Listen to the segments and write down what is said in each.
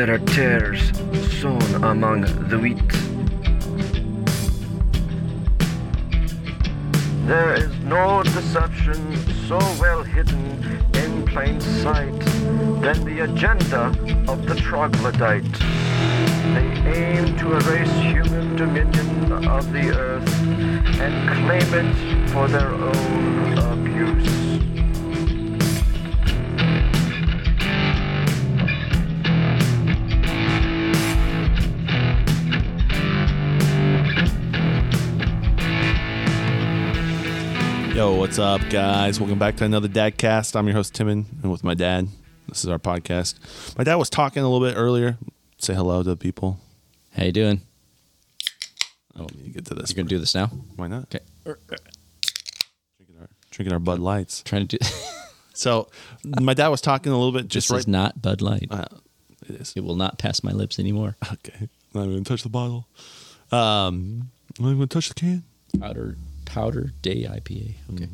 There are tares sown among the wheat. There is no deception so well hidden in plain sight than the agenda of the troglodyte. They aim to erase human dominion of the earth and claim it for their own abuse. What's up, guys? Welcome back to another Dadcast. I'm your host, Timon, and with my dad. This is our podcast. My dad was talking a little bit earlier. Say hello to the people. How you doing? I don't need to get to this. You're gonna do this now? Why not? Okay. Drinking our, drinking our Bud Lights. Trying to do. So, my dad was talking a little bit just this right. is not Bud Light. Uh, it is. It will not pass my lips anymore. Okay. I'm not even touch the bottle. Um, I'm not even touch the can. Powder Powder Day IPA. Okay.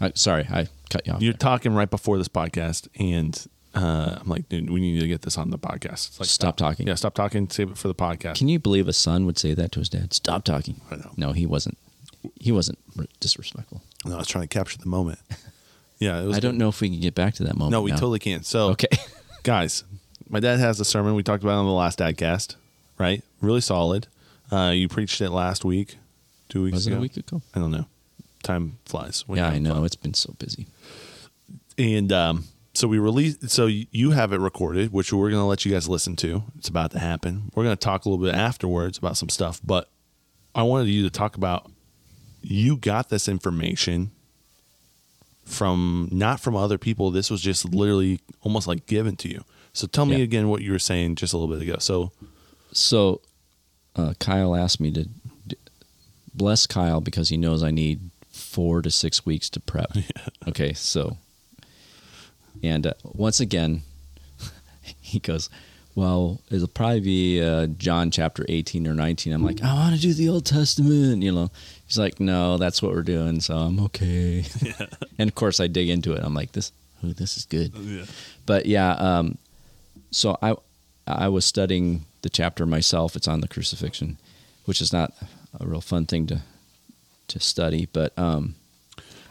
Uh, sorry, I cut you off. Mm-hmm. You're there. talking right before this podcast, and uh, I'm like, dude, we need to get this on the podcast. It's like, Stop talking. Yeah, stop talking. Save it for the podcast. Can you believe a son would say that to his dad? Stop talking. I know. No, he wasn't. He wasn't disrespectful. No, I was trying to capture the moment. Yeah, it was. I don't know if we can get back to that moment. No, we now. totally can. So, Okay. guys, my dad has a sermon we talked about on the last Dadcast, right? Really solid. Uh, you preached it last week, two weeks Was it a week ago? I don't know. Time flies. when yeah, I know. It's been so busy. And um, so we released. So you have it recorded, which we're going to let you guys listen to. It's about to happen. We're going to talk a little bit afterwards about some stuff, but I wanted you to talk about. You got this information from not from other people. This was just literally almost like given to you. So tell me Yeah. again what you were saying just a little bit ago. So So, uh, Kyle asked me to bless Kyle because he knows I need four to six weeks to prep. Okay, so, and uh, once again, he goes, Well, it'll probably be uh, John chapter 18 or 19. I'm like, I want to do the Old Testament, you know. He's like, No, that's what we're doing, so I'm okay. and of course, I dig into it. I'm like, This, oh, this is good but yeah um, so i i was studying the chapter myself it's on the crucifixion which is not a real fun thing to to study but um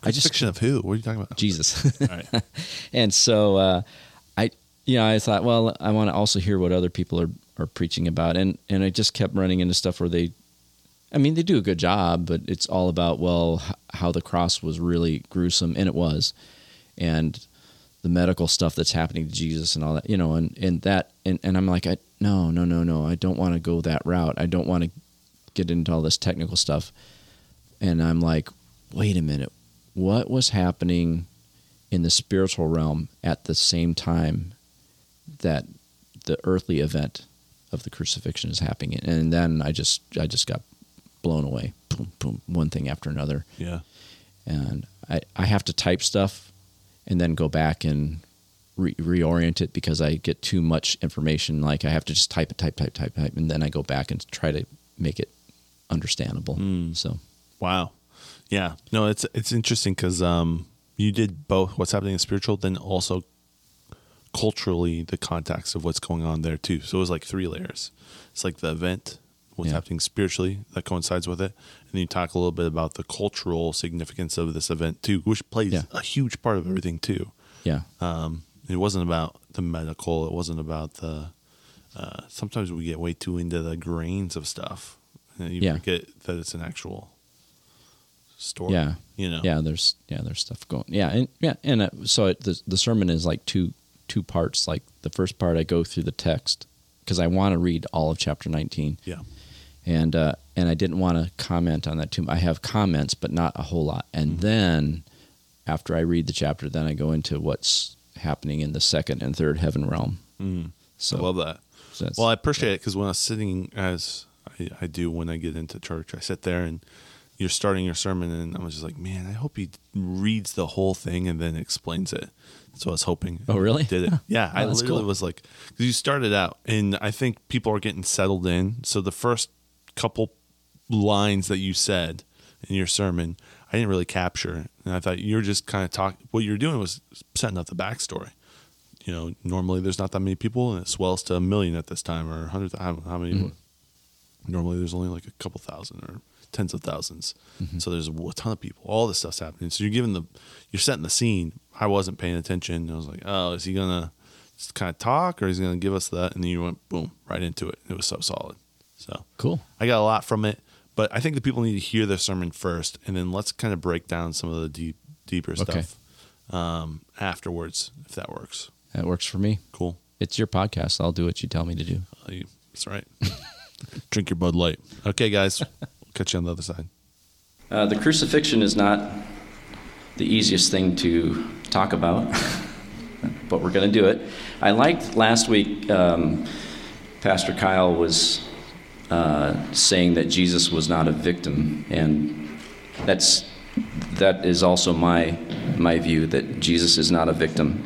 i just fiction of who? What are you talking about? jesus All right. and so uh i you know i thought well i want to also hear what other people are are preaching about and and i just kept running into stuff where they I mean, they do a good job, but it's all about well, how the cross was really gruesome, and it was, and the medical stuff that's happening to Jesus and all that, you know, and and that, and, and I'm like, I no, no, no, no, I don't want to go that route. I don't want to get into all this technical stuff, and I'm like, wait a minute, what was happening in the spiritual realm at the same time that the earthly event of the crucifixion is happening, and then I just I just got blown away, boom, boom, one thing after another Yeah. and I, I have to type stuff and then go back and re- reorient it because I get too much information. Like I have to just type it, type, type, type, type, and then I go back and try to make it understandable. So Wow. Yeah. No, it's it's interesting because um, you did both what's happening in spiritual, then also culturally the context of what's going on there too. So it was like three layers. It's like the event, what's Yeah. happening spiritually that coincides with it, and then you talk a little bit about the cultural significance of this event too, which plays Yeah. a huge part of everything too. yeah, Um, it wasn't about the medical. It wasn't about the. Uh, sometimes we get way too into the grains of stuff, and you Yeah. forget that it's an actual story. yeah, you know. yeah. There's yeah, there's stuff going. Yeah, and yeah, and uh, so it, the the sermon is like two two parts. Like the first part, I go through the text because I want to read all of chapter 19. Yeah. and uh, and I didn't want to comment on that too. I have comments, but not a whole lot. And Mm-hmm. then after I read the chapter, then I go into what's happening in the second and third heaven realm. Mm. So I love that. so Well, I appreciate it because when I was sitting, as I, I do when I get into church, I sit there and you're starting your sermon, and I was just like, man, I hope he reads the whole thing and then explains it. So I was hoping. Oh, really? Did it? Yeah, I Oh, that's literally cool. was like, because you started out, and I think people are getting settled in. So the first couple lines that you said in your sermon, I didn't really capture, and I thought you're just kind of talk. What you're doing was setting up the backstory. you know, normally there's not that many people, and it swells to a million at this time, or a hundred. I don't know how many? Mm-hmm. Normally, there's only like a couple thousand or tens of 1000s Mm-hmm. So there's a ton of people. All this stuff's happening. So you're giving the, you're setting the scene. I wasn't paying attention. I was like, oh, is he gonna just kind of talk, or is he gonna give us that? And then you went boom right into it. It was so solid. So Cool. I got a lot from it, but I think the people need to hear the sermon first, and then let's kind of break down some of the deep, deeper Okay. stuff um, afterwards, if that works. That works for me. Cool. It's your podcast. I'll do what you tell me to do. Uh, you- That's right. Drink your Bud Light. Okay, guys. Catch you on the other side. Uh, the crucifixion is not the easiest thing to talk about, but we're going to do it. I liked last week, um, Pastor Kyle was uh, saying that Jesus was not a victim, and that's that is also my my view that Jesus is not a victim.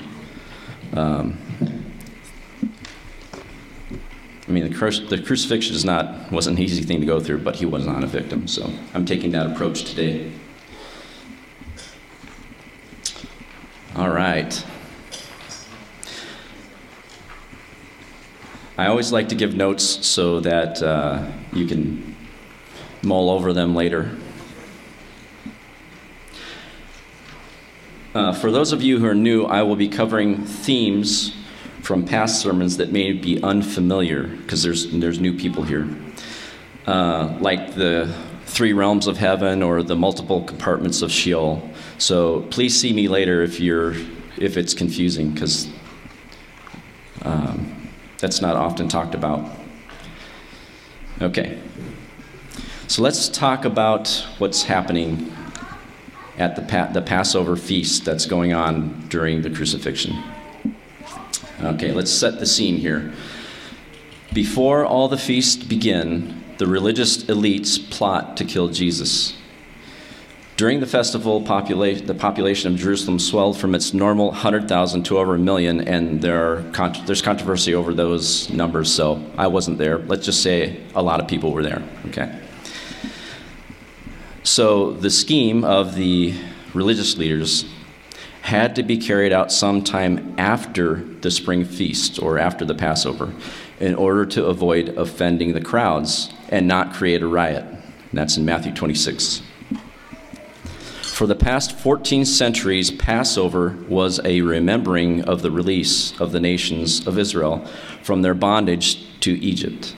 Um, I mean, the, the crucifixion is not wasn't an easy thing to go through, but he was not a victim. So I'm taking that approach today. All right. I always like to give notes so that uh, you can mull over them later. Uh, for those of you who are new, I will be covering themes from past sermons that may be unfamiliar because there's there's new people here, uh, like the three realms of heaven or the multiple compartments of Sheol. So please see me later if you're if it's confusing because um, that's not often talked about. Okay, so let's talk about what's happening at the, pa- the Passover feast that's going on during the crucifixion. Okay, let's set the scene here. Before all the feasts begin, the religious elites plot to kill Jesus. During the festival, the population of Jerusalem swelled from its normal 100,000 to over a million, and there there's controversy over those numbers, so I wasn't there. Let's just say a lot of people were there. Okay. So the scheme of the religious leaders had to be carried out sometime after the spring feast or after the Passover in order to avoid offending the crowds and not create a riot. And that's in Matthew 26. For the past 14 centuries, Passover was a remembering of the release of the nations of Israel from their bondage to Egypt.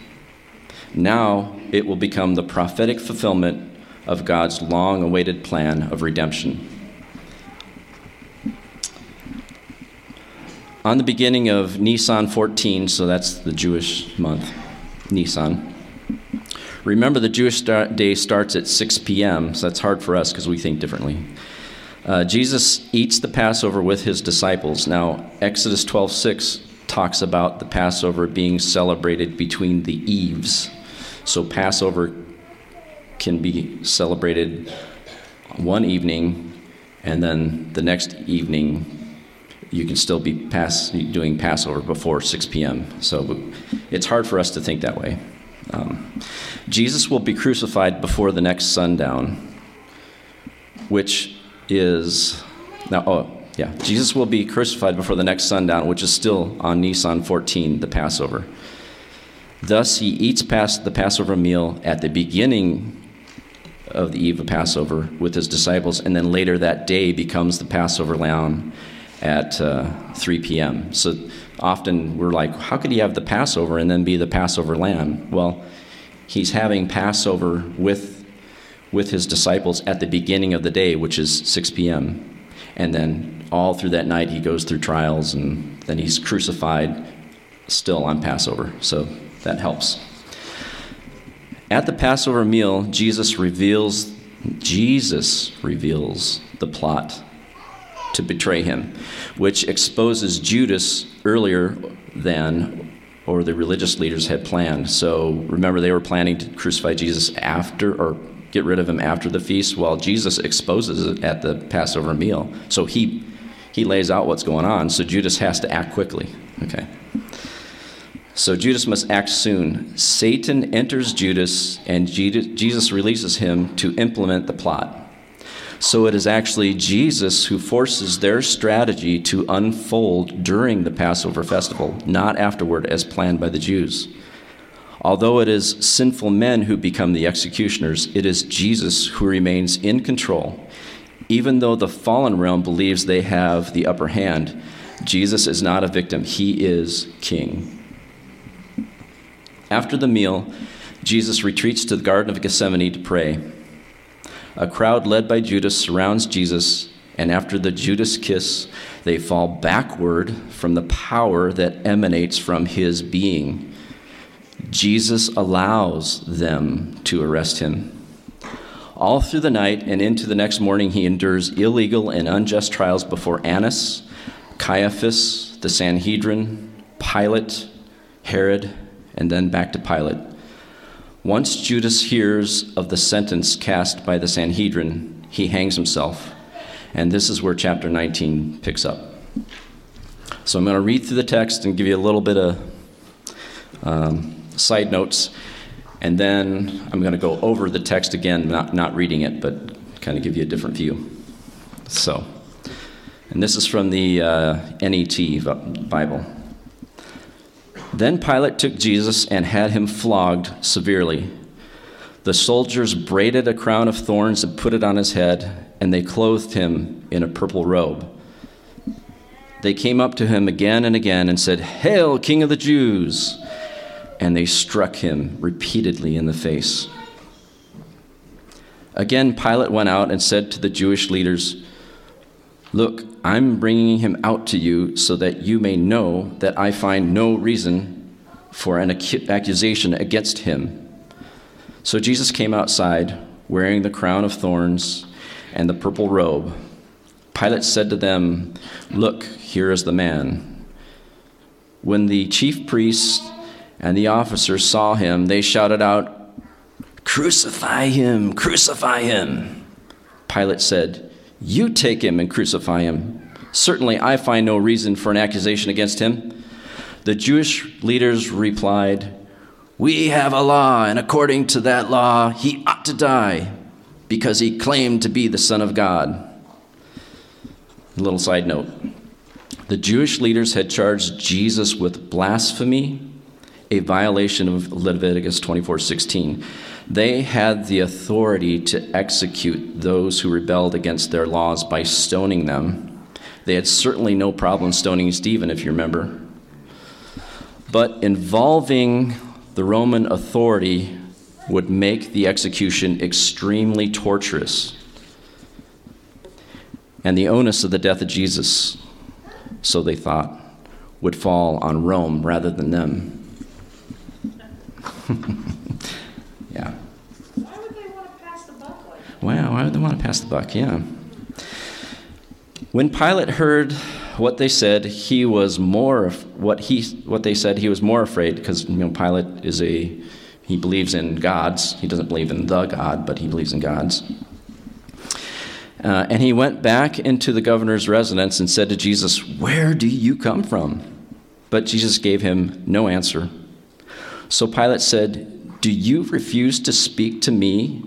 Now it will become the prophetic fulfillment of God's long awaited plan of redemption. On the beginning of Nisan 14, so that's the Jewish month, Nisan. Remember, the Jewish day starts at 6 p.m., so that's hard for us because we think differently. Uh, Jesus eats the Passover with his disciples. Now, Exodus 12:6 talks about the Passover being celebrated between the eves. So Passover can be celebrated one evening, and then the next evening you can still be pass, doing Passover before 6 p.m. So it's hard for us to think that way. Um, Jesus will be crucified before the next sundown, which is now. Oh, yeah, Jesus will be crucified before the next sundown, which is still on Nisan 14, the Passover. Thus, he eats past the Passover meal at the beginning of the eve of Passover with his disciples, and then later that day becomes the Passover lamb at uh, 3 p.m. So often we're like, how could he have the Passover and then be the Passover lamb? Well, he's having Passover with, with his disciples at the beginning of the day, which is 6 p.m. And then all through that night, he goes through trials, and then he's crucified still on Passover. So that helps. At the Passover meal, Jesus reveals Jesus reveals the plot to betray him, which exposes Judas earlier than or the religious leaders had planned. So remember they were planning to crucify Jesus after or get rid of him after the feast while Jesus exposes it at the Passover meal. So he he lays out what's going on, so Judas has to act quickly. Okay. So Judas must act soon. Satan enters Judas, and Jesus releases him to implement the plot. So it is actually Jesus who forces their strategy to unfold during the Passover festival, not afterward as planned by the Jews. Although it is sinful men who become the executioners, it is Jesus who remains in control. Even though the fallen realm believes they have the upper hand, Jesus is not a victim, he is king. After the meal, Jesus retreats to the Garden of Gethsemane to pray. A crowd led by Judas surrounds Jesus, and after the Judas kiss, they fall backward from the power that emanates from his being. Jesus allows them to arrest him. All through the night and into the next morning, he endures illegal and unjust trials before Annas, Caiaphas, the Sanhedrin, Pilate, Herod, and then back to Pilate. Once Judas hears of the sentence cast by the Sanhedrin, he hangs himself. And this is where chapter 19 picks up. So I'm going to read through the text and give you a little bit of um, side notes. And then I'm going to go over the text again, not, not reading it, but kind of give you a different view. So, and this is from the uh, NET Bible. Then Pilate took Jesus and had him flogged severely. The soldiers braided a crown of thorns and put it on his head, and they clothed him in a purple robe. They came up to him again and again and said, Hail, King of the Jews! And they struck him repeatedly in the face. Again, Pilate went out and said to the Jewish leaders, Look, I'm bringing him out to you so that you may know that I find no reason for an accusation against him. So Jesus came outside, wearing the crown of thorns and the purple robe. Pilate said to them, Look, here is the man. When the chief priests and the officers saw him, they shouted out, Crucify him! Crucify him! Pilate said, you take him and crucify him. Certainly, I find no reason for an accusation against him. The Jewish leaders replied, We have a law, and according to that law, he ought to die because he claimed to be the Son of God. A little side note the Jewish leaders had charged Jesus with blasphemy, a violation of Leviticus 24 16. They had the authority to execute those who rebelled against their laws by stoning them. They had certainly no problem stoning Stephen, if you remember. But involving the Roman authority would make the execution extremely torturous. And the onus of the death of Jesus, so they thought, would fall on Rome rather than them. Wow, why would they want to pass the buck? Yeah. When Pilate heard what they said, he was more what he what they said. He was more afraid because you know Pilate is a he believes in gods. He doesn't believe in the God, but he believes in gods. Uh, and he went back into the governor's residence and said to Jesus, Where do you come from? But Jesus gave him no answer. So Pilate said, Do you refuse to speak to me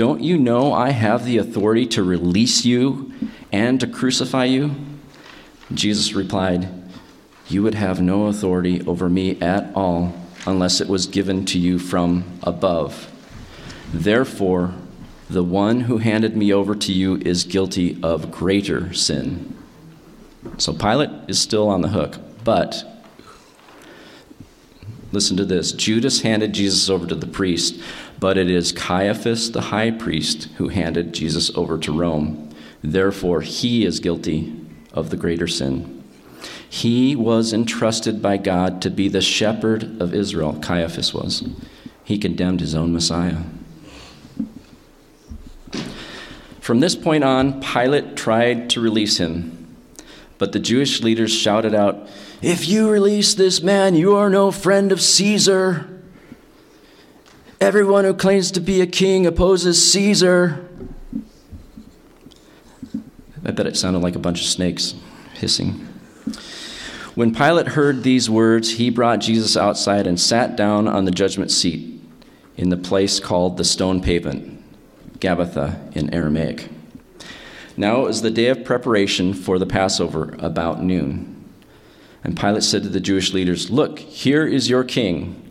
don't you know I have the authority to release you and to crucify you? Jesus replied, You would have no authority over me at all unless it was given to you from above. Therefore, the one who handed me over to you is guilty of greater sin. So Pilate is still on the hook, but listen to this Judas handed Jesus over to the priest but it is Caiaphas the high priest who handed Jesus over to Rome. Therefore, he is guilty of the greater sin. He was entrusted by God to be the shepherd of Israel, Caiaphas was. He condemned his own Messiah. From this point on, Pilate tried to release him, but the Jewish leaders shouted out, If you release this man, you are no friend of Caesar. Everyone who claims to be a king opposes Caesar. I bet it sounded like a bunch of snakes hissing. When Pilate heard these words, he brought Jesus outside and sat down on the judgment seat in the place called the stone pavement, Gabbatha in Aramaic. Now it was the day of preparation for the Passover, about noon. And Pilate said to the Jewish leaders, Look, here is your king.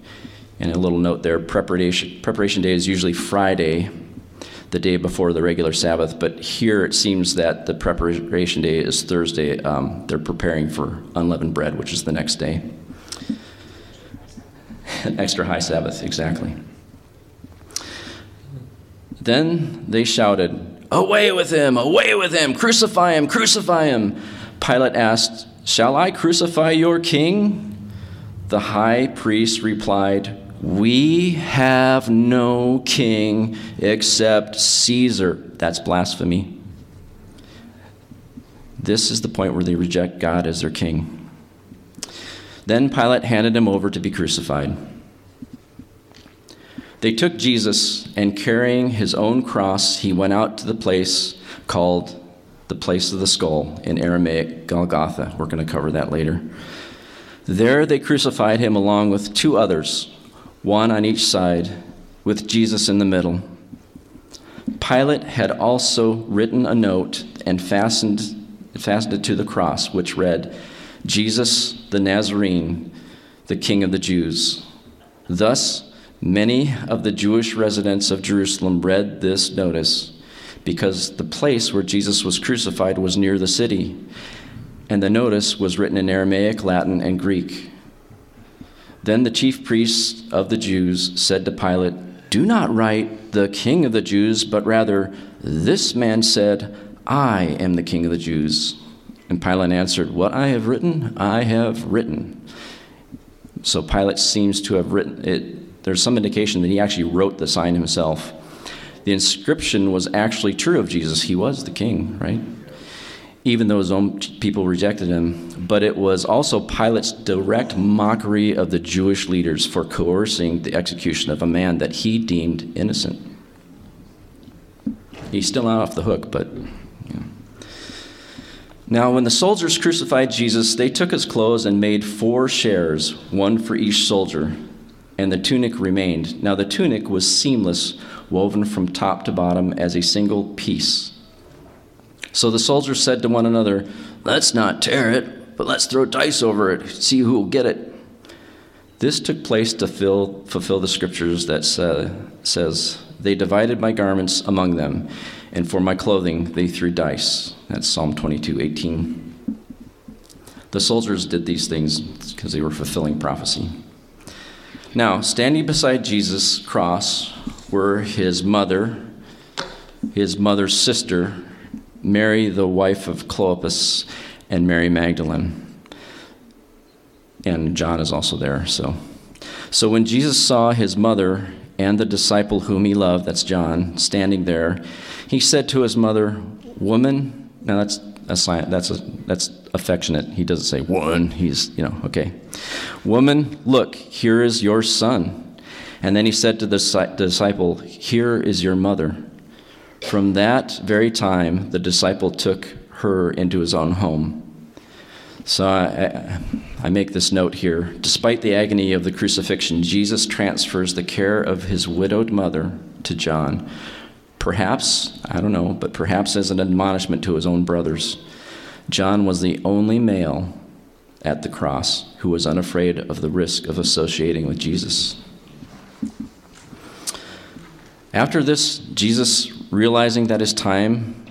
And a little note there preparation, preparation day is usually Friday, the day before the regular Sabbath, but here it seems that the preparation day is Thursday. Um, they're preparing for unleavened bread, which is the next day. An extra high Sabbath, exactly. Then they shouted, Away with him! Away with him! Crucify him! Crucify him! Pilate asked, Shall I crucify your king? The high priest replied, We have no king except Caesar. That's blasphemy. This is the point where they reject God as their king. Then Pilate handed him over to be crucified. They took Jesus, and carrying his own cross, he went out to the place called the place of the skull, in Aramaic, Golgotha. We're going to cover that later. There they crucified him along with two others, one on each side, with Jesus in the middle. Pilate had also written a note and fastened, fastened it to the cross, which read, Jesus the Nazarene, the King of the Jews. Thus, Many of the Jewish residents of Jerusalem read this notice because the place where Jesus was crucified was near the city, and the notice was written in Aramaic, Latin, and Greek. Then the chief priests of the Jews said to Pilate, Do not write the king of the Jews, but rather, This man said, I am the king of the Jews. And Pilate answered, What I have written, I have written. So Pilate seems to have written it there's some indication that he actually wrote the sign himself. The inscription was actually true of Jesus. He was the king, right? Even though his own people rejected him. But it was also Pilate's direct mockery of the Jewish leaders for coercing the execution of a man that he deemed innocent. He's still not off the hook, but. Now, when the soldiers crucified Jesus, they took his clothes and made four shares, one for each soldier and the tunic remained. Now the tunic was seamless, woven from top to bottom as a single piece. So the soldiers said to one another, Let's not tear it, but let's throw dice over it, see who will get it. This took place to fill, fulfill the scriptures that say, says, They divided my garments among them, and for my clothing they threw dice. That's Psalm 22 18. The soldiers did these things because they were fulfilling prophecy. Now, standing beside Jesus' cross were his mother, his mother's sister, Mary, the wife of Clopas, and Mary Magdalene. And John is also there. So, so when Jesus saw his mother and the disciple whom he loved, that's John, standing there, he said to his mother, Woman, now that's that's that's a, that's affectionate. He doesn't say one. He's you know okay. Woman, look, here is your son. And then he said to the disciple, Here is your mother. From that very time, the disciple took her into his own home. So I, I, make this note here. Despite the agony of the crucifixion, Jesus transfers the care of his widowed mother to John Perhaps, I don't know, but perhaps as an admonishment to his own brothers. John was the only male at the cross who was unafraid of the risk of associating with Jesus. After this, Jesus, realizing that his time,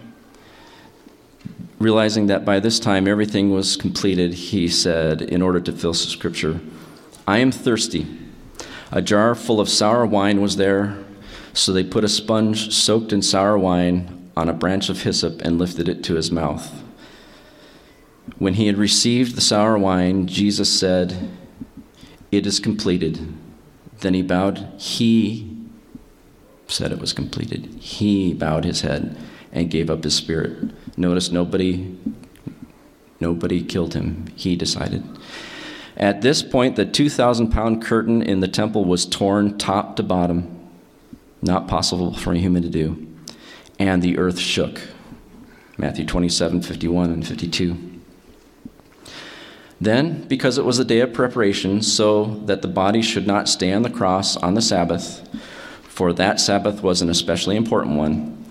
realizing that by this time everything was completed, he said, in order to fill Scripture, I am thirsty. A jar full of sour wine was there so they put a sponge soaked in sour wine on a branch of hyssop and lifted it to his mouth. When he had received the sour wine, Jesus said, It is completed. Then he bowed. He said it was completed. He bowed his head and gave up his spirit. Notice nobody nobody killed him. He decided. At this point, the 2,000 pound curtain in the temple was torn top to bottom. Not possible for a human to do. And the earth shook. Matthew 27, 51, and 52. Then, because it was a day of preparation, so that the body should not stay on the cross on the Sabbath, for that Sabbath was an especially important one,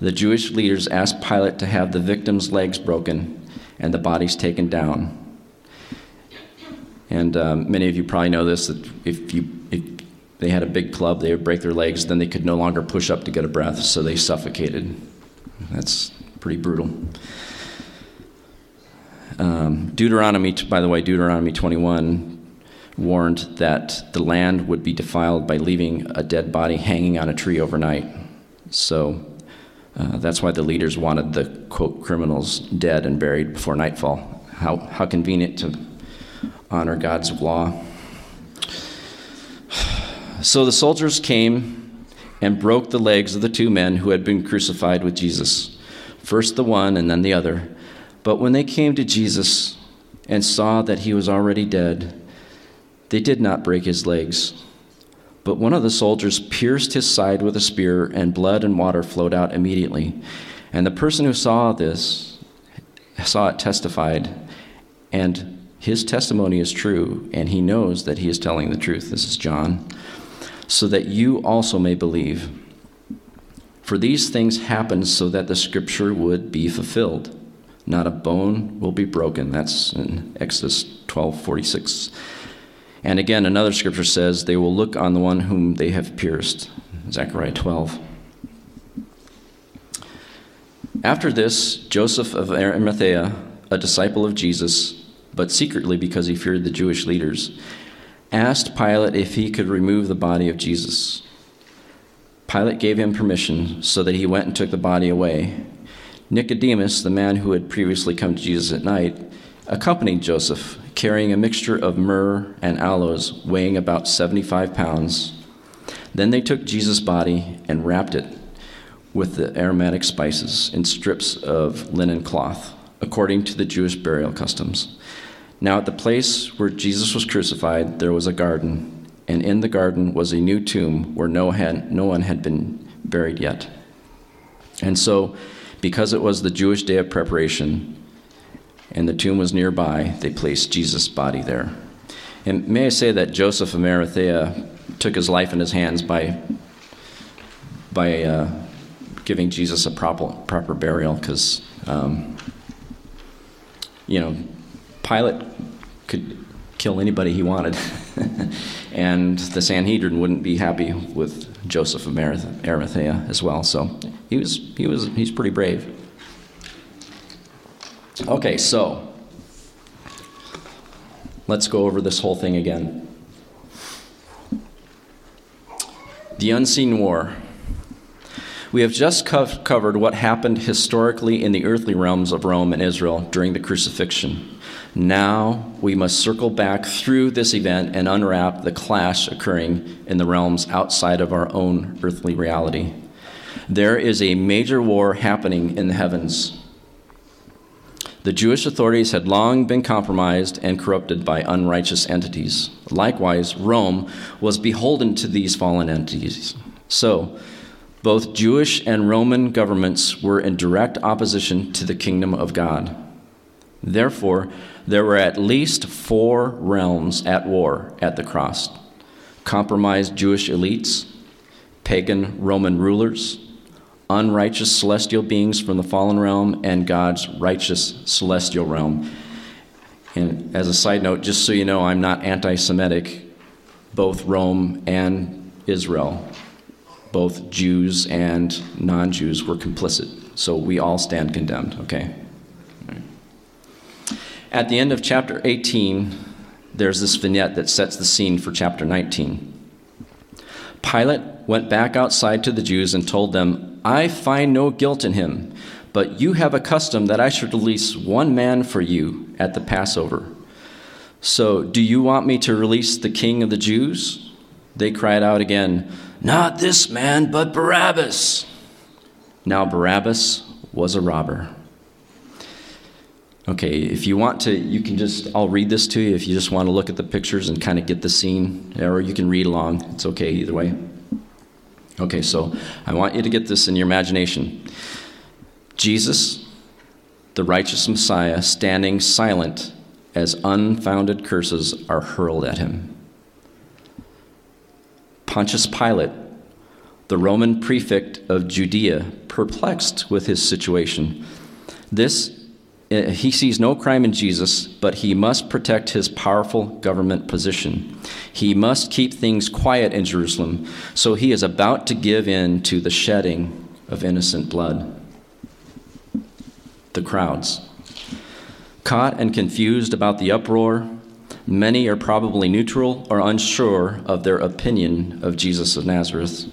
The Jewish leaders asked Pilate to have the victim's legs broken and the bodies taken down. And um, many of you probably know this that if you if they had a big club, they would break their legs, then they could no longer push up to get a breath, so they suffocated. That's pretty brutal. Um, Deuteronomy, by the way, Deuteronomy 21 warned that the land would be defiled by leaving a dead body hanging on a tree overnight. So uh, that's why the leaders wanted the quote criminals dead and buried before nightfall. How, how convenient to honor God's law. So the soldiers came and broke the legs of the two men who had been crucified with Jesus, first the one and then the other. But when they came to Jesus and saw that he was already dead, they did not break his legs. But one of the soldiers pierced his side with a spear, and blood and water flowed out immediately. And the person who saw this saw it testified, and his testimony is true, and he knows that he is telling the truth. This is John. So that you also may believe. For these things happened so that the scripture would be fulfilled. Not a bone will be broken. That's in Exodus 12 46. And again, another scripture says, They will look on the one whom they have pierced. Zechariah 12. After this, Joseph of Arimathea, a disciple of Jesus, but secretly because he feared the Jewish leaders, asked Pilate if he could remove the body of Jesus. Pilate gave him permission so that he went and took the body away. Nicodemus, the man who had previously come to Jesus at night, accompanied Joseph, carrying a mixture of myrrh and aloes weighing about 75 pounds. Then they took Jesus' body and wrapped it with the aromatic spices in strips of linen cloth, according to the Jewish burial customs. Now, at the place where Jesus was crucified, there was a garden, and in the garden was a new tomb where no, had, no one had been buried yet. And so, because it was the Jewish day of preparation, and the tomb was nearby, they placed Jesus' body there. And may I say that Joseph of Arimathea took his life in his hands by, by uh, giving Jesus a proper, proper burial, because, um, you know, Pilate could kill anybody he wanted. and the Sanhedrin wouldn't be happy with Joseph of Arimathea as well. So he was, he was, he's pretty brave. Okay, so let's go over this whole thing again. The unseen war. We have just co- covered what happened historically in the earthly realms of Rome and Israel during the crucifixion. Now we must circle back through this event and unwrap the clash occurring in the realms outside of our own earthly reality. There is a major war happening in the heavens. The Jewish authorities had long been compromised and corrupted by unrighteous entities. Likewise, Rome was beholden to these fallen entities. So, both Jewish and Roman governments were in direct opposition to the kingdom of God. Therefore, there were at least four realms at war at the cross compromised Jewish elites, pagan Roman rulers, unrighteous celestial beings from the fallen realm, and God's righteous celestial realm. And as a side note, just so you know, I'm not anti Semitic, both Rome and Israel, both Jews and non Jews were complicit. So we all stand condemned, okay? At the end of chapter 18, there's this vignette that sets the scene for chapter 19. Pilate went back outside to the Jews and told them, I find no guilt in him, but you have a custom that I should release one man for you at the Passover. So, do you want me to release the king of the Jews? They cried out again, Not this man, but Barabbas. Now, Barabbas was a robber. Okay, if you want to, you can just, I'll read this to you if you just want to look at the pictures and kind of get the scene, or you can read along. It's okay either way. Okay, so I want you to get this in your imagination. Jesus, the righteous Messiah, standing silent as unfounded curses are hurled at him. Pontius Pilate, the Roman prefect of Judea, perplexed with his situation. This Uh, he sees no crime in Jesus, but he must protect his powerful government position. He must keep things quiet in Jerusalem, so he is about to give in to the shedding of innocent blood. The crowds. Caught and confused about the uproar, many are probably neutral or unsure of their opinion of Jesus of Nazareth.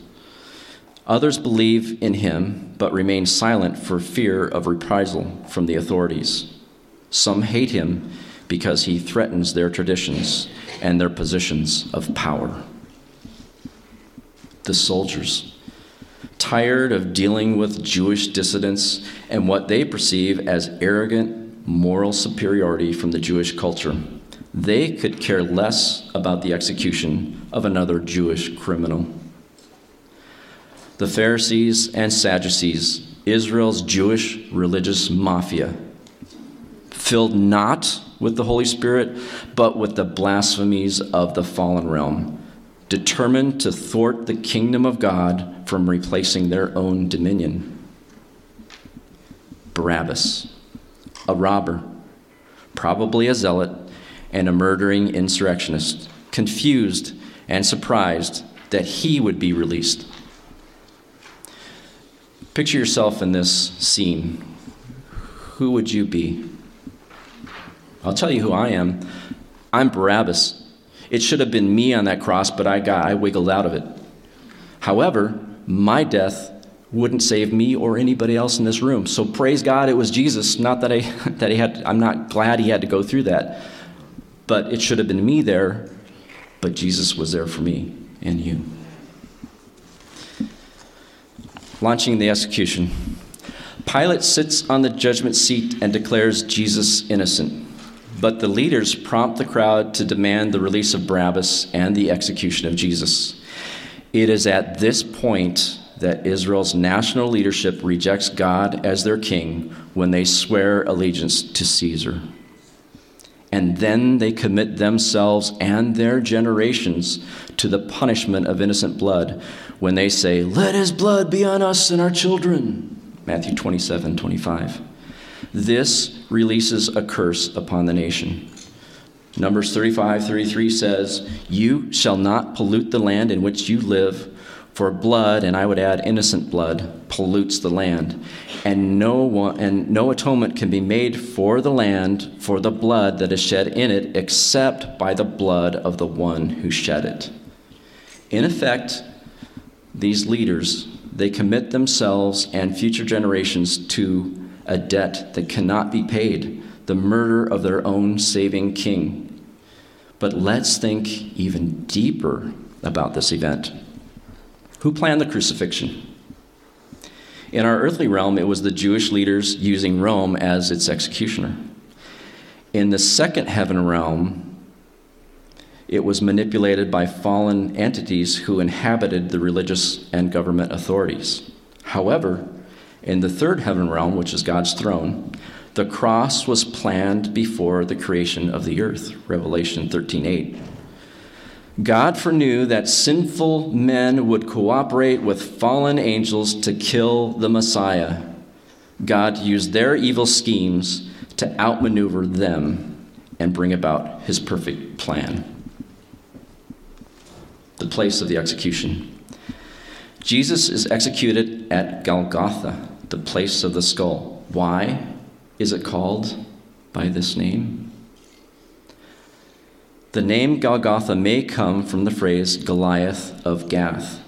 Others believe in him, but remain silent for fear of reprisal from the authorities. Some hate him because he threatens their traditions and their positions of power. The soldiers, tired of dealing with Jewish dissidents and what they perceive as arrogant moral superiority from the Jewish culture, they could care less about the execution of another Jewish criminal the Pharisees and Sadducees, Israel's Jewish religious mafia, filled not with the Holy Spirit, but with the blasphemies of the fallen realm, determined to thwart the kingdom of God from replacing their own dominion. Barabbas, a robber, probably a zealot, and a murdering insurrectionist, confused and surprised that he would be released Picture yourself in this scene. Who would you be? I'll tell you who I am. I'm Barabbas. It should have been me on that cross, but I got I wiggled out of it. However, my death wouldn't save me or anybody else in this room. So praise God it was Jesus, not that I that he had I'm not glad he had to go through that. But it should have been me there, but Jesus was there for me and you launching the execution. Pilate sits on the judgment seat and declares Jesus innocent. But the leaders prompt the crowd to demand the release of Barabbas and the execution of Jesus. It is at this point that Israel's national leadership rejects God as their king when they swear allegiance to Caesar. And then they commit themselves and their generations to the punishment of innocent blood when they say, Let his blood be on us and our children. Matthew 27 25. This releases a curse upon the nation. Numbers 35 33 says, You shall not pollute the land in which you live, for blood, and I would add innocent blood, pollutes the land. And no, one, and no atonement can be made for the land for the blood that is shed in it, except by the blood of the one who shed it. In effect, these leaders, they commit themselves and future generations to a debt that cannot be paid the murder of their own saving king. But let's think even deeper about this event. Who planned the crucifixion? In our earthly realm, it was the Jewish leaders using Rome as its executioner. In the second heaven realm, it was manipulated by fallen entities who inhabited the religious and government authorities. However, in the third heaven realm, which is God's throne, the cross was planned before the creation of the earth, Revelation 13:8. God foreknew that sinful men would cooperate with fallen angels to kill the Messiah. God used their evil schemes to outmaneuver them and bring about his perfect plan the place of the execution. Jesus is executed at Golgotha, the place of the skull. Why is it called by this name? The name Golgotha may come from the phrase Goliath of Gath.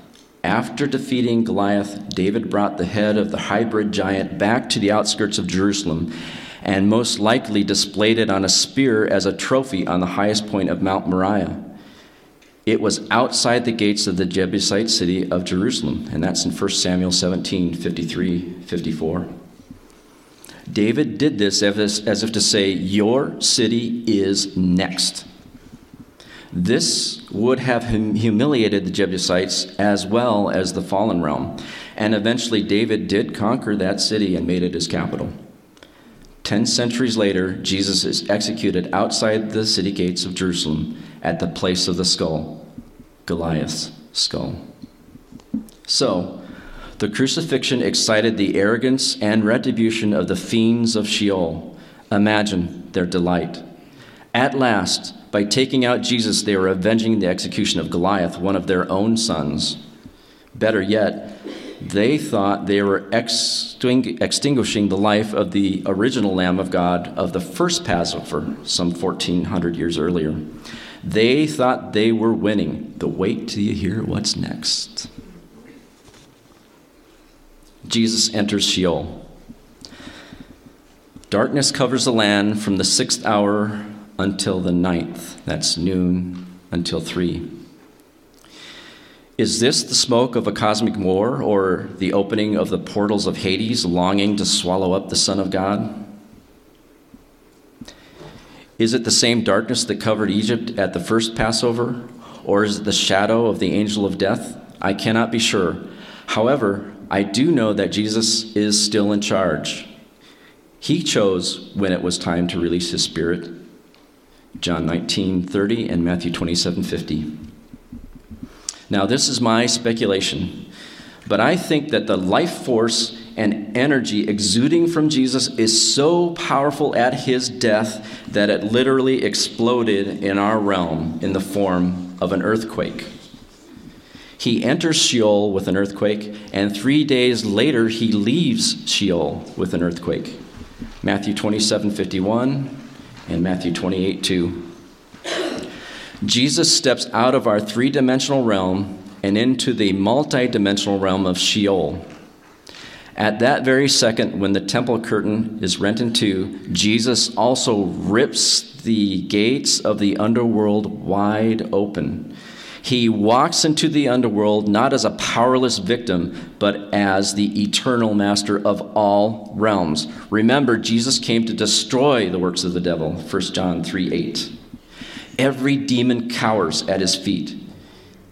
After defeating Goliath, David brought the head of the hybrid giant back to the outskirts of Jerusalem and most likely displayed it on a spear as a trophy on the highest point of Mount Moriah. It was outside the gates of the Jebusite city of Jerusalem, and that's in 1 Samuel 17 53 54. David did this as if to say, Your city is next. This would have humiliated the Jebusites as well as the fallen realm, and eventually David did conquer that city and made it his capital. Ten centuries later, Jesus is executed outside the city gates of Jerusalem at the place of the skull, Goliath's skull. So, the crucifixion excited the arrogance and retribution of the fiends of Sheol. Imagine their delight. At last, by taking out Jesus, they were avenging the execution of Goliath, one of their own sons. Better yet, they thought they were extinguishing the life of the original Lamb of God of the first Passover, some 1400 years earlier. They thought they were winning. The wait till you hear what's next. Jesus enters Sheol. Darkness covers the land from the sixth hour until the ninth. That's noon until three. Is this the smoke of a cosmic war or the opening of the portals of Hades, longing to swallow up the Son of God? Is it the same darkness that covered Egypt at the first Passover, or is it the shadow of the angel of death? I cannot be sure. However, I do know that Jesus is still in charge. He chose when it was time to release his spirit. John 19:30 and Matthew 27:50. Now, this is my speculation, but I think that the life force and energy exuding from Jesus is so powerful at his death that it literally exploded in our realm in the form of an earthquake. He enters Sheol with an earthquake, and three days later he leaves Sheol with an earthquake. Matthew 27 51 and Matthew 28 2. Jesus steps out of our three dimensional realm and into the multi dimensional realm of Sheol. At that very second, when the temple curtain is rent in two, Jesus also rips the gates of the underworld wide open. He walks into the underworld not as a powerless victim, but as the eternal master of all realms. Remember, Jesus came to destroy the works of the devil, 1 John 3 8. Every demon cowers at his feet.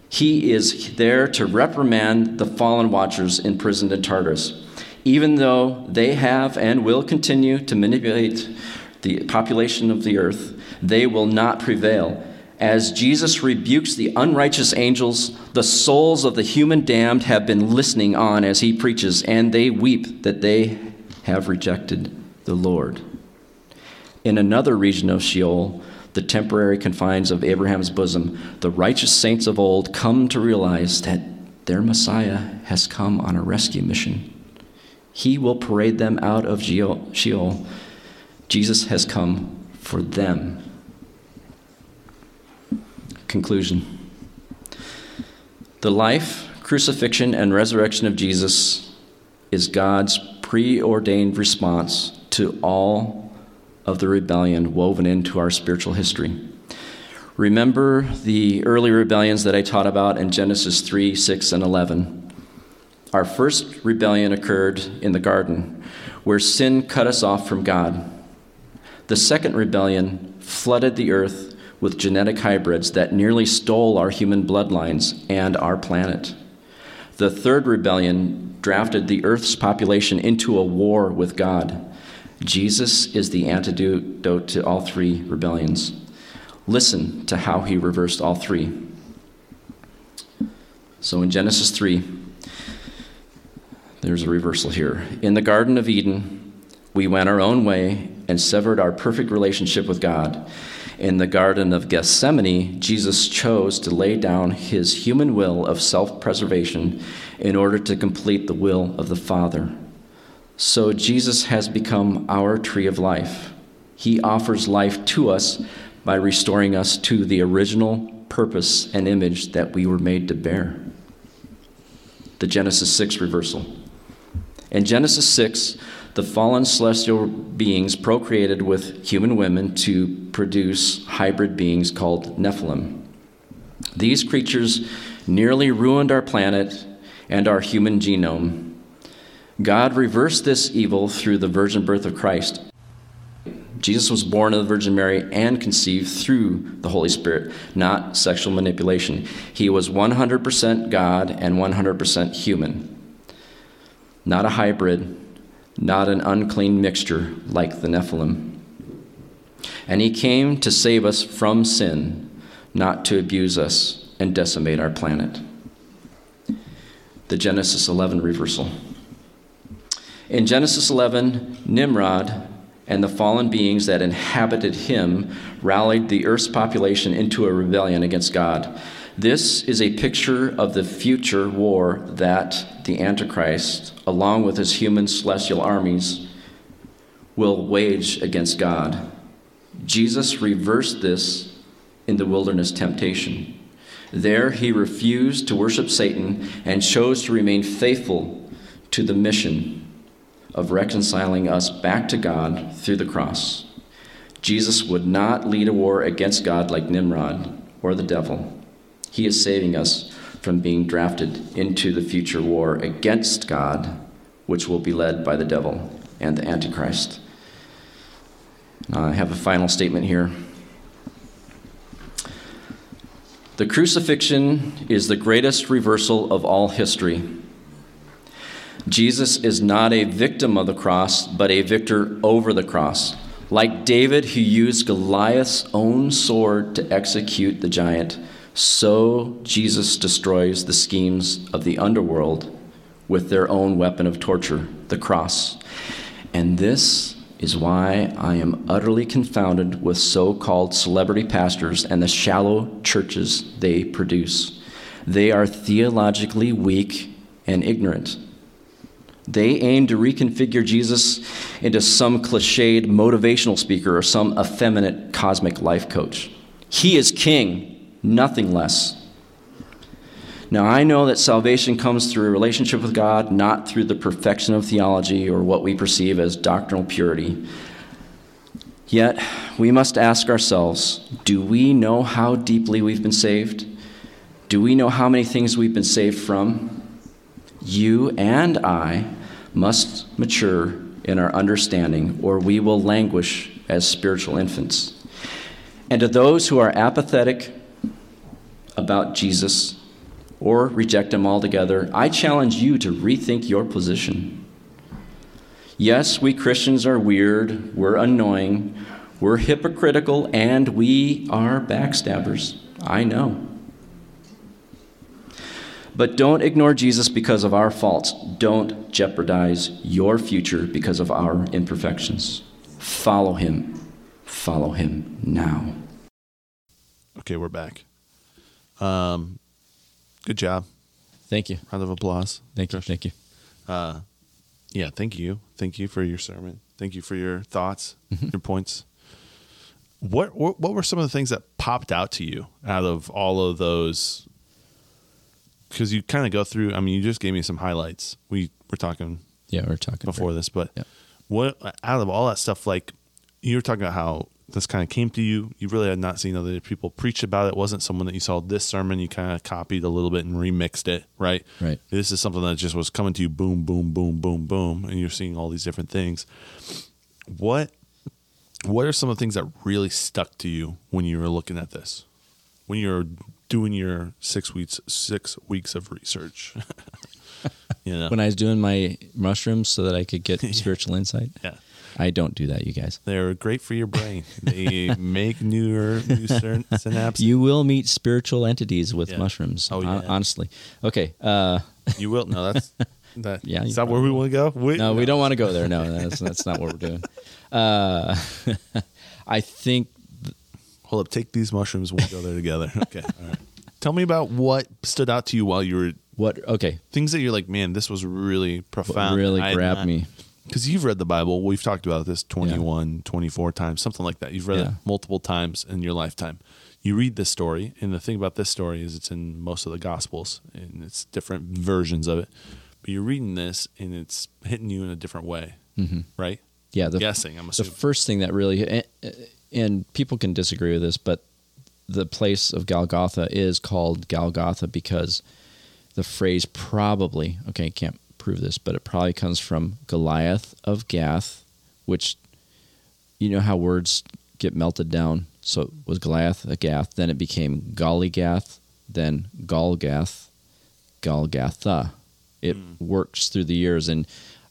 He is there to reprimand the fallen watchers imprisoned in Tartarus. Even though they have and will continue to manipulate the population of the earth, they will not prevail. As Jesus rebukes the unrighteous angels, the souls of the human damned have been listening on as he preaches, and they weep that they have rejected the Lord. In another region of Sheol, the temporary confines of Abraham's bosom, the righteous saints of old come to realize that their Messiah has come on a rescue mission. He will parade them out of Sheol. Jesus has come for them. Conclusion The life, crucifixion, and resurrection of Jesus is God's preordained response to all of the rebellion woven into our spiritual history. Remember the early rebellions that I taught about in Genesis 3, 6, and 11. Our first rebellion occurred in the garden, where sin cut us off from God. The second rebellion flooded the earth with genetic hybrids that nearly stole our human bloodlines and our planet. The third rebellion drafted the earth's population into a war with God. Jesus is the antidote to all three rebellions. Listen to how he reversed all three. So in Genesis 3, there's a reversal here. In the Garden of Eden, we went our own way and severed our perfect relationship with God. In the Garden of Gethsemane, Jesus chose to lay down his human will of self preservation in order to complete the will of the Father. So Jesus has become our tree of life. He offers life to us by restoring us to the original purpose and image that we were made to bear. The Genesis 6 reversal. In Genesis 6, the fallen celestial beings procreated with human women to produce hybrid beings called Nephilim. These creatures nearly ruined our planet and our human genome God reversed this evil through the virgin birth of Christ. Jesus was born of the Virgin Mary and conceived through the Holy Spirit, not sexual manipulation. He was 100% God and 100% human. Not a hybrid, not an unclean mixture like the Nephilim. And he came to save us from sin, not to abuse us and decimate our planet. the Genesis 11 reversal. In Genesis 11, Nimrod and the fallen beings that inhabited him rallied the earth's population into a rebellion against God. This is a picture of the future war that the Antichrist, along with his human celestial armies, will wage against God. Jesus reversed this in the wilderness temptation. There, he refused to worship Satan and chose to remain faithful to the mission of reconciling us back to God through the cross. Jesus would not lead a war against God like Nimrod or the devil. He is saving us from being drafted into the future war against God, which will be led by the devil and the Antichrist. I have a final statement here. The crucifixion is the greatest reversal of all history. Jesus is not a victim of the cross, but a victor over the cross. Like David, who used Goliath's own sword to execute the giant, so Jesus destroys the schemes of the underworld with their own weapon of torture, the cross. And this is why I am utterly confounded with so called celebrity pastors and the shallow churches they produce. They are theologically weak and ignorant. They aim to reconfigure Jesus into some cliched motivational speaker or some effeminate cosmic life coach. He is king, nothing less. Now, I know that salvation comes through a relationship with God, not through the perfection of theology or what we perceive as doctrinal purity. Yet, we must ask ourselves do we know how deeply we've been saved? Do we know how many things we've been saved from? You and I must mature in our understanding, or we will languish as spiritual infants. And to those who are apathetic about Jesus or reject him altogether, I challenge you to rethink your position. Yes, we Christians are weird, we're annoying, we're hypocritical, and we are backstabbers. I know. But don't ignore Jesus because of our faults. Don't jeopardize your future because of our imperfections. Follow him. Follow him now. Okay, we're back. Um, good job. Thank you. Round of applause. Thank you. Thank you. Uh, yeah, thank you. Thank you for your sermon. Thank you for your thoughts, your points. What, what what were some of the things that popped out to you out of all of those? Because you kind of go through. I mean, you just gave me some highlights. We were talking Yeah, we we're talking before this, but Yeah. what out of all that stuff, like you were talking about how this kind of came to you. You really had not seen other people preach about it. wasn't someone that you saw this sermon. You kind of copied a little bit and remixed it, right? Right. This is something that just was coming to you, boom, boom, boom, boom, boom, and you're seeing all these different things. What What are some of the things that really stuck to you when you were looking at this? When you're doing your six weeks six weeks of research, you know, When I was doing my mushrooms so that I could get spiritual insight. yeah. I don't do that, you guys. They're great for your brain. They make newer new synapses. You will meet spiritual entities with Yeah. mushrooms. Oh, yeah. honestly. Okay. Uh, You will. No, that's that. Yeah, is that where we want to go? We, no, we don't want to go there. No, that's that's not what we're doing. Uh, I think Hold up. Take these mushrooms. We'll go there together. Okay. All right. Tell me about what stood out to you while you were what. Okay, things that you're like, man, this was really what profound. really grabbed me. Because you've read the Bible. We've talked about this 21, 24 times, something like that. You've read Yeah. it multiple times in your lifetime. You read this story, and the thing about this story is it's in most of the Gospels, and it's different versions of it. But you're reading this, and it's hitting you in a different way, mm-hmm. right? Yeah, the, guessing. I'm the first thing that really and, and people can disagree with this, but the place of Golgotha is called Golgotha because the phrase probably okay can't prove this, but it probably comes from Goliath of Gath, which you know how words get melted down. So it was Goliath of Gath, then it became Gollygath, then Golgath, Golgotha. It works through the years, and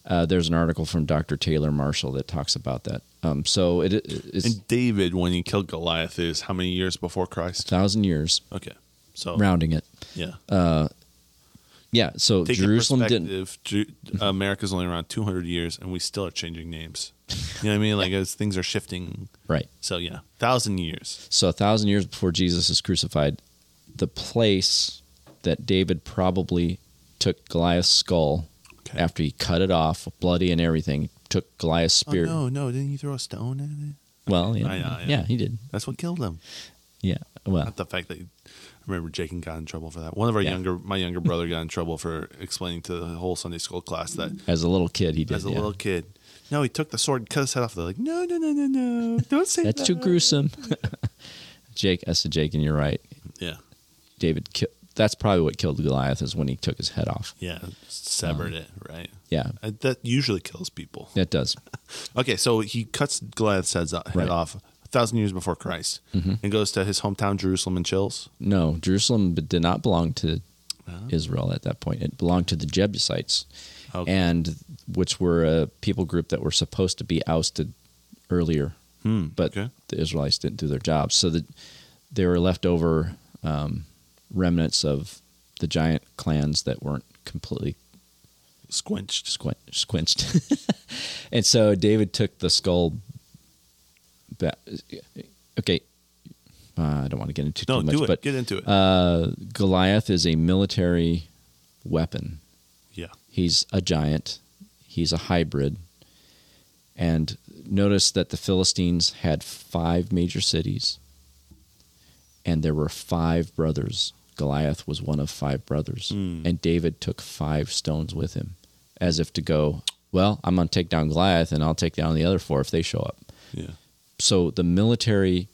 uh, there's an article from Dr. Taylor Marshall that talks about that. Um, so it, it's and David, when he killed Goliath, is how many years before Christ? thousand years, Okay. So, rounding it. yeah. Uh, yeah. So Take Jerusalem didn't. Ju- America's only around 200 years, and we still are changing names. You know what I mean? Like as things are shifting. Right. So yeah, thousand years. So a thousand years before Jesus is crucified, the place that David probably took Goliath's skull Okay. after he cut it off, bloody and everything, took Goliath's oh, spear. Oh, no, no! Didn't you throw a stone at it? Well, yeah, ah, I know, yeah. yeah, he did. That's what killed him. Yeah. Well, Not the fact that remember Jake got in trouble for that. One of our Yeah. younger, my younger brother got in trouble for explaining to the whole Sunday school class that as a little kid, he did. as a yeah. little kid, no, he took the sword and cut his head off. They're like, no, no, no, no, no, don't say that. That's that. too gruesome. Jake, I said Jake, and you're right. Yeah, David, ki- that's probably what killed Goliath is when he took his head off. yeah, severed it. Right. Yeah, Uh, That usually kills people. that does. Okay, so he cuts Goliath's head Right. off thousand years before Christ and goes to his hometown Jerusalem and chills. No, Jerusalem did not belong to Oh. Israel at that point. It belonged to the Jebusites, Okay. and which were a people group that were supposed to be ousted earlier, Hmm, but okay. the Israelites didn't do their job. So that they were left over um, remnants of the giant clans that weren't completely squinched. squin- squinched. and so David took the skull back. Okay. Uh, I don't want to get into No, too much, do it. but Get into it. uh, Goliath is a military weapon. yeah. He's a giant. He's a hybrid. And notice that the Philistines had five major cities, and there were five brothers. Goliath was one of five brothers, Hmm. and David took five stones with him, as if to go, Well, I'm going to take down Goliath, and I'll take down the other four if they show up. Yeah. So the military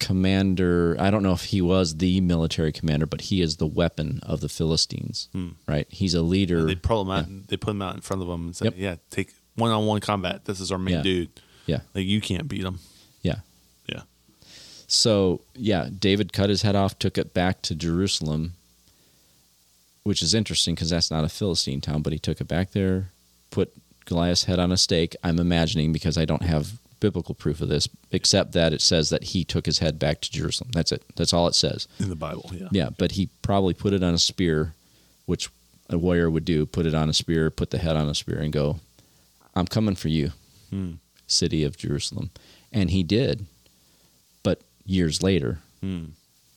commander, I don't know if he was the military commander, but he is the weapon of the Philistines, Hmm. right? He's a leader. And they pull him out. They put him out in front of them and say, Yep. "Yeah, take one-on-one combat. This is our main Yeah. dude. Yeah. Like you can't beat him." Yeah. Yeah. So, yeah, David cut his head off, took it back to Jerusalem, which is interesting because that's not a Philistine town, but he took it back there, put Goliath's head on a stake. I'm imagining because I don't have biblical proof of this, except that it says that he took his head back to Jerusalem. That's it. That's all it says. In the Bible, yeah. Yeah, but he probably put it on a spear, which a warrior would do put it on a spear, put the head on a spear, and go, I'm coming for you, Hmm. city of Jerusalem. And he did. But years later, Hmm.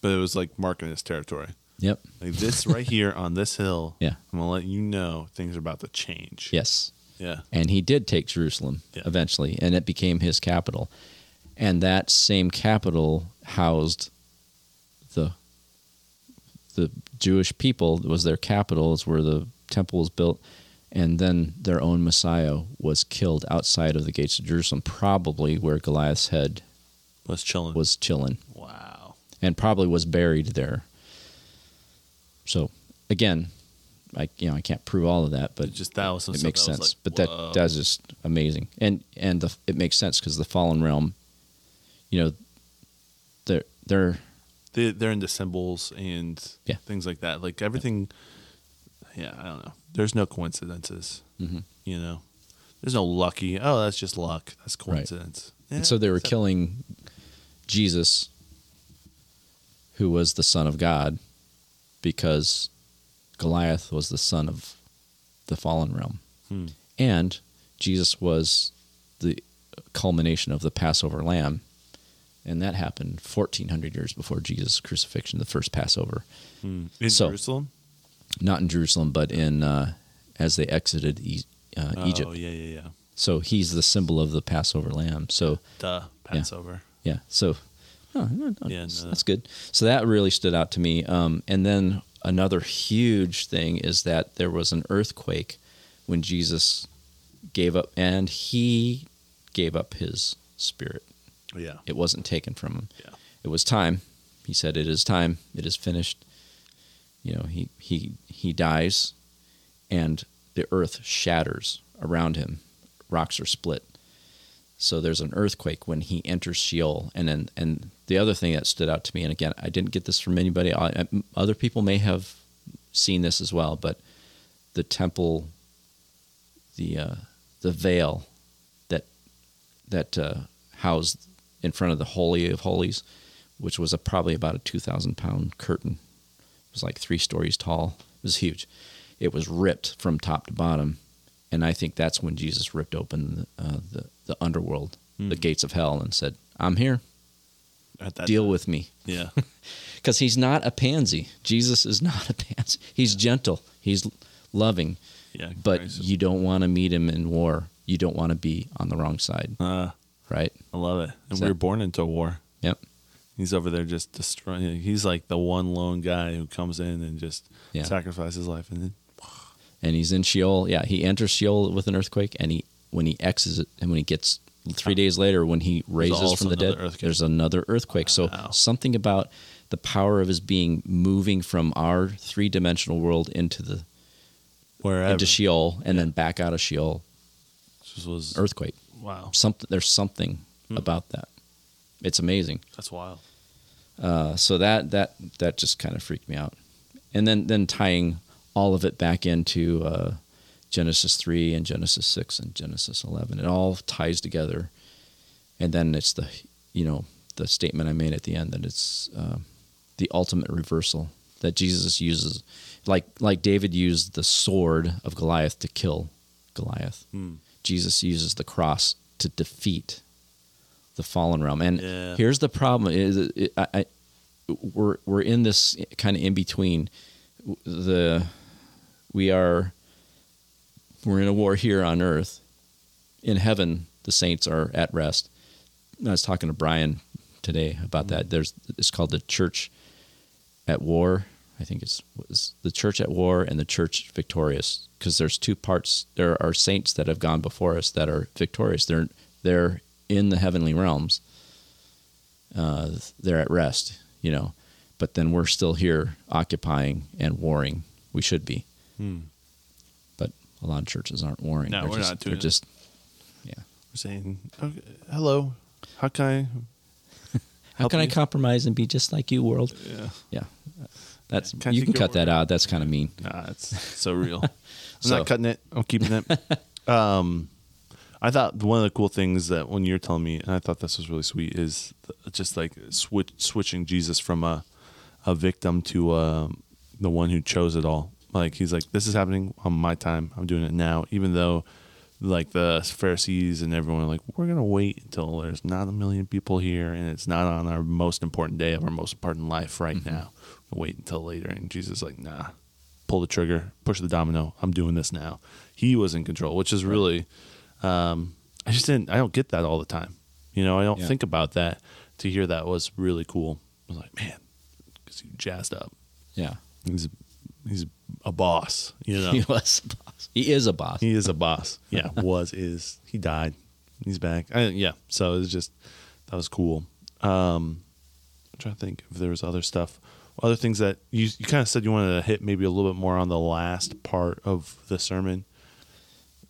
But it was like marking his territory. yep, Like this right here on this hill. Yeah. I'm gonna let you know things are about to change. yes. Yeah. And he did take Jerusalem Yeah. eventually, and it became his capital. And that same capital housed the the Jewish people was their capital, is where the temple was built, and then their own Messiah was killed outside of the gates of Jerusalem, probably where Goliath's head Was chilling. was chilling, wow. and probably was buried there. So again, I you know I can't prove all of that, but It just that was it makes sense. like, but that that's just amazing, and and the, it makes sense because the fallen realm, you know, they're they're they, they're into symbols and Yeah. things like that. Like everything. Yeah, I don't know. There's no coincidences. Mhm. You know, there's no lucky. Oh, that's just luck. That's Right. coincidence. Yeah, and so they were killing Jesus, who was the son of God, because Goliath was the son of the fallen realm, Hmm. and Jesus was the culmination of the Passover lamb. And that happened 1400 years before Jesus' crucifixion, the first Passover. Hmm. in So- Jerusalem. not in Jerusalem, but in uh, as they exited e- uh, Oh Egypt. yeah, yeah, yeah. So he's the symbol of the Passover lamb. So Duh. Passover. yeah, so oh, no, no, Yeah, that's, no. that's good. So that really stood out to me. Um, and then another huge thing is that there was an earthquake when Jesus gave up, and he gave up his spirit. Yeah. It wasn't taken from him. Yeah. It was time. He said, "It is time. It is finished." You know, he he he dies, and the earth shatters around him. Rocks are split. So there's an earthquake when he enters Sheol, and then and the other thing that stood out to me, and again, I didn't get this from anybody. I, other people may have seen this as well, but the temple, the uh, the veil that that uh, housed in front of the holy of holies, which was a, probably about a two thousand pound curtain. It was like three stories tall. It was huge. it was ripped from top to bottom, and I think that's when Jesus ripped open the uh, the, the underworld, the gates of hell, and said, "I'm here. Deal time. with me." Yeah. because he's not a pansy. Jesus is not a pansy. He's gentle. He's loving, Yeah. but you don't want to meet him in war. You don't want to be on the wrong side, Uh, right? I love it. And we were born into a war. Yep. He's over there just destroying. He's like the one lone guy who comes in and just Yeah. sacrifices his life. And then, And he's in Sheol. Yeah, he enters Sheol with an earthquake, and he when he exits it, and when he gets three days later, when he raises from the dead, earthquake. there's another earthquake. Wow. So something about the power of his being moving from our three dimensional world into the wherever. into Sheol, and then back out of Sheol, This was earthquake. wow. Something there's something Hmm. about that. It's amazing. That's wild. Uh, so that that that just kind of freaked me out, and then then tying all of it back into uh, Genesis three and Genesis six and Genesis eleven, it all ties together, and then it's the you know the statement I made at the end that it's uh, the ultimate reversal that Jesus uses, like like David used the sword of Goliath to kill Goliath. Hmm. Jesus uses the cross to defeat the fallen realm. And Yeah. here's the problem: is it, I, I, we're we're in this kind of in between. The we are we're in a war here on earth. In heaven, the saints are at rest. I was talking to Brian today about that. There's it's called the church at war. I think it's was the church at war and the church victorious because there's two parts. There are saints that have gone before us that are victorious. They're they're in the heavenly realms. Uh, they're at rest, you know, but then we're still here occupying and warring. We should be, Hmm. but a lot of churches aren't warring. No, they're we're just, not doing They're it. just yeah. We're saying, okay, hello, how can I? How help can I compromise and be just like you, world? Yeah. Yeah, that's Can I you can cut that out. That's kind of mean. Nah, it's so real. I'm So- not cutting it. I'm keeping it. um, I thought one of the cool things that when you're telling me, and I thought this was really sweet, is just like switch, switching Jesus from a a victim to um, the one who chose it all. Like he's like, this is happening on my time. I'm doing it now, even though like the Pharisees and everyone are like, we're gonna wait until there's not a million people here and it's not on our most important day of our most important life right now. Wait until later. And Jesus is like, nah, pull the trigger, push the domino. I'm doing this now. He was in control, which is really, um, I just didn't, I don't get that all the time. You know, I don't Yeah. think about that. To hear that was really cool. I was like, man, because he jazzed up. Yeah, He's, he's a boss. You know, he was a boss. He is a boss. he is a boss. Yeah, was is he died. He's back. I, yeah, so it was just that was cool. Um, I'm trying to think if there was other stuff, other things that you you kind of said you wanted to hit maybe a little bit more on the last part of the sermon.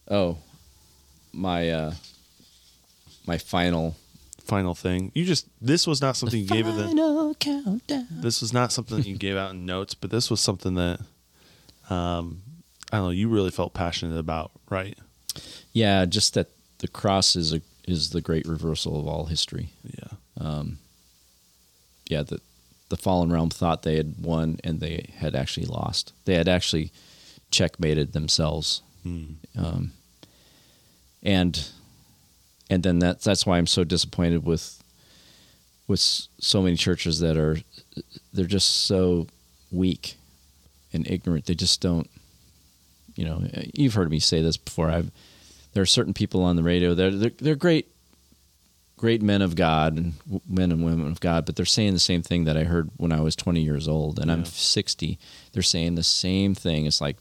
Oh, my uh, my final Final thing, you just this was not something you gave it. The, countdown. this was not something that you gave out in notes, but this was something that, um, I don't know, you really felt passionate about, right? Yeah, just that the cross is a is the great reversal of all history. Yeah, Um, Yeah, the the fallen realm thought they had won and they had actually lost. They had actually checkmated themselves. Um, and and then that's that's why I'm so disappointed with with so many churches that are they're just so weak and ignorant. They just don't you know, you've heard me say this before. I've there are certain people on the radio that they're, they're great great men of God and men and women of God, but they're saying the same thing that I heard when I was 20 years old and I'm 60. They're saying the same thing. It's like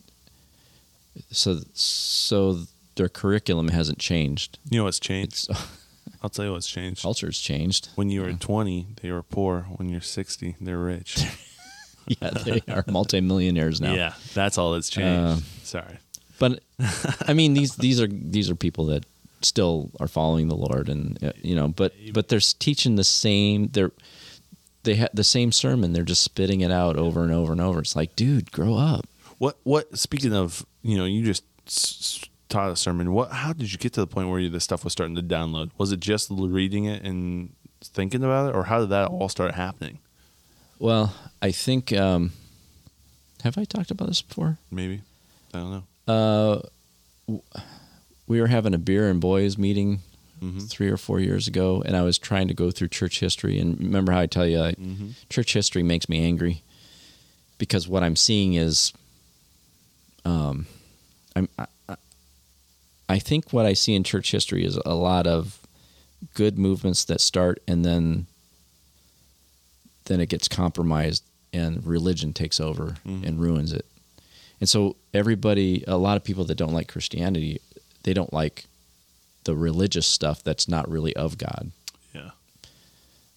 so so their curriculum hasn't changed. you know what's changed? I'll tell you what's changed. culture's changed. When you were 20, they were poor. When you're 60, they're rich. Yeah, they are multimillionaires now. Yeah, that's all that's changed. Uh, Sorry. But I mean these these are these are people that still are following the Lord and uh, you know, but but they're teaching the same they're they have the same sermon. They're just spitting it out over and over and over. It's like, dude, grow up. What? What? Speaking of, you know, you just taught a sermon. What? How did you get to the point where you, this stuff was starting to download? Was it just reading it and thinking about it, or how did that all start happening? Well, I think um, have I talked about this before? Maybe. I don't know. Uh, we were having a beer and boys meeting Mm-hmm. three or four years ago, and I was trying to go through church history. And remember how I tell you, Mm-hmm. church history makes me angry because what I'm seeing is, um, I'm, I, I- think what I see in church history is a lot of good movements that start and then then it gets compromised and religion takes over mm-hmm. and ruins it. And so everybody, a lot of people that don't like Christianity, they don't like the religious stuff that's not really of God. Yeah.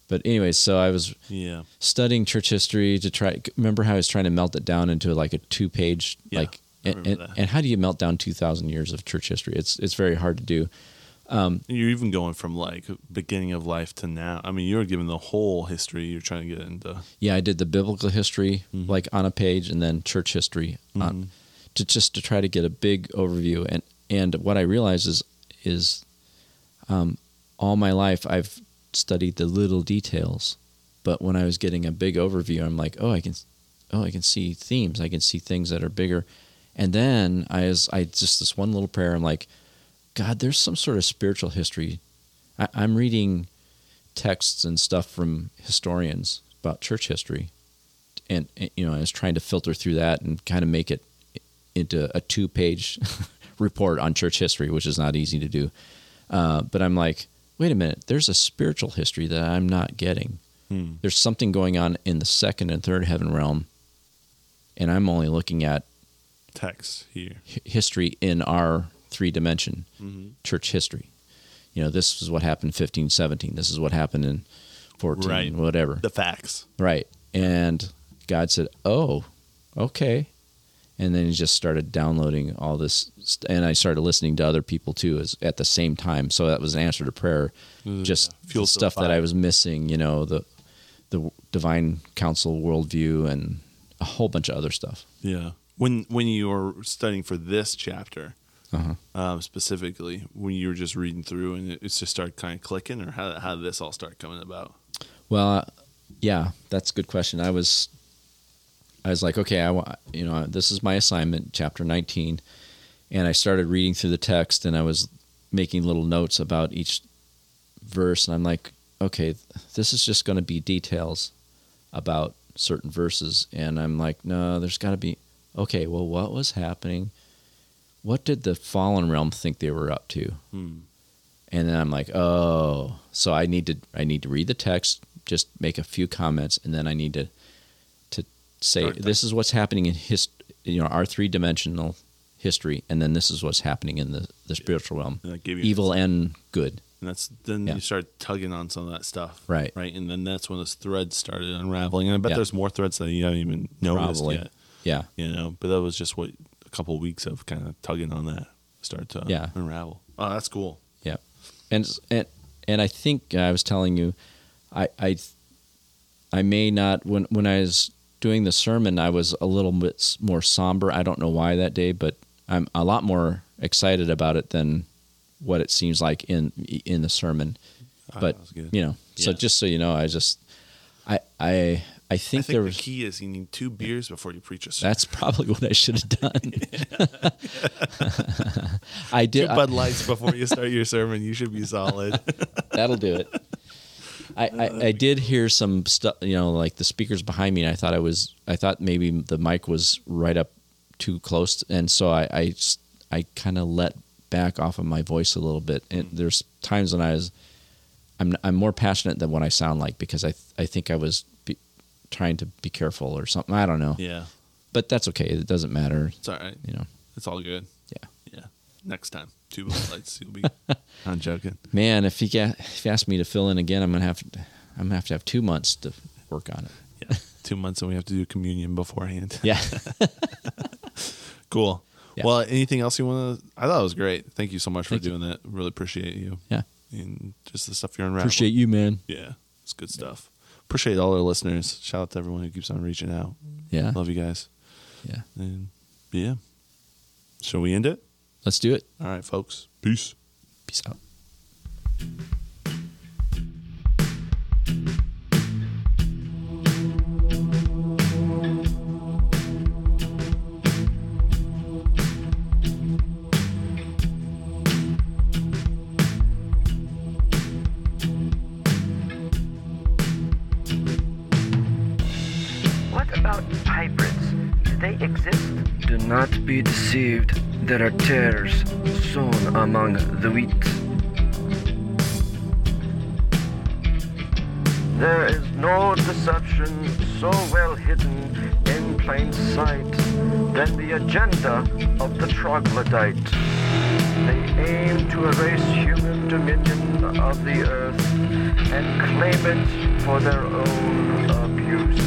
But anyways, so I was Yeah. studying church history to try. Remember how I was trying to melt it down into like a two-page, Yeah, like, and, and, and how do you melt down two thousand years of church history? It's it's very hard to do. You're even going from like beginning of life to now. I mean, you're given the whole history. You're trying to get into. Yeah, I did the biblical history Mm-hmm. like on a page, and then church history on to just to try to get a big overview. And and what I realize is is um, all my life I've studied the little details, but when I was getting a big overview, I'm like, oh, I can, oh, I can see themes. I can see things that are bigger. And then I was I just this one little prayer. I'm like, God, there's some sort of spiritual history. I, I'm reading texts and stuff from historians about church history, and, and, you know I was trying to filter through that and kind of make it into a two-page report on church history, which is not easy to do. Uh, but I'm like, wait a minute, there's a spiritual history that I'm not getting. Hmm. There's something going on in the second and third heaven realm, and I'm only looking at Text here. history in our three dimension mm-hmm. church history. You know, this is what happened in 15, 17. This is what happened in 14, Right. whatever. The facts. Right. And God said, "Oh, okay." And then he just started downloading all this, st- and I started listening to other people too, as at the same time. So that was an answer to prayer. Just yeah. the Fuels the stuff that I was missing, you know, the the divine council worldview and a whole bunch of other stuff. Yeah. When when you were studying for this chapter, Uh-huh. um, specifically, when you were just reading through and it, it just started kind of clicking, or how how did this all start coming about? Well, uh, yeah, that's a good question. I was, I was like, okay, I want, you know, this is my assignment, chapter nineteen, and I started reading through the text, and I was making little notes about each verse, and I'm like, okay, this is just going to be details about certain verses, and I'm like, no, there's got to be, okay, well, what was happening? What did the fallen realm think they were up to? Hmm. and then I'm like, oh, so I need to I need to read the text, just make a few comments, and then I need to to say this is what's happening in his you know our three dimensional history, and then this is what's happening in the the spiritual realm, And that gave you evil and good. And that's then Yeah. you start tugging on some of that stuff, Right. Right, and then that's when those threads started unraveling. And I bet Yeah. there's more threads that you haven't even noticed Probably. yet. Yeah, You know, but that was just what a couple of weeks of kind of tugging on that started to Yeah. unravel. Oh, that's cool. yeah, and and and I think I was telling you, I I I may not when when I was doing the sermon, I was a little bit more somber. I don't know why that day, but I'm a lot more excited about it than what it seems like in in the sermon. Ah, but you know, so just so you know, I just I I I I think, think there the was key is you need two beers before you preach a sermon. that's probably what I should have done. I did. I- Bud Lights before you start your sermon. You should be solid. That'll do it. I, I, I did hear some stuff, you know, like the speakers behind me. And I thought I was, I thought maybe the mic was right up too close, and so I I kind of let back off of my voice a little bit. And mm. there's times when I was, I'm, I'm more passionate than what I sound like because I, I think I was trying to be careful or something. I don't know, yeah, but that's okay. It doesn't matter, it's all right. you know. It's all good. Yeah. Yeah. Next time, two Bud Lights. You'll be. I'm joking. Man, if you get, if you ask me to fill in again, I'm gonna have to, I'm gonna have to have two months to work on it. Yeah, two months and we have to do communion beforehand. Yeah. Cool. Yeah. Well, anything else you want to? I thought it was great. Thank you so much for Thank you. doing that. Really appreciate you. Yeah. And just the stuff you're unraveling. Appreciate you, man. Yeah, it's good stuff. Appreciate all our listeners. Shout out to everyone who keeps on reaching out. Yeah. Love you guys. Yeah. And yeah. Shall we end it? Let's do it. All right, folks. Peace. Peace out. There are tares sown among the wheat. There is no deception so well hidden in plain sight than the agenda of the troglodyte. They aim to erase human dominion of the earth and claim it for their own abuse.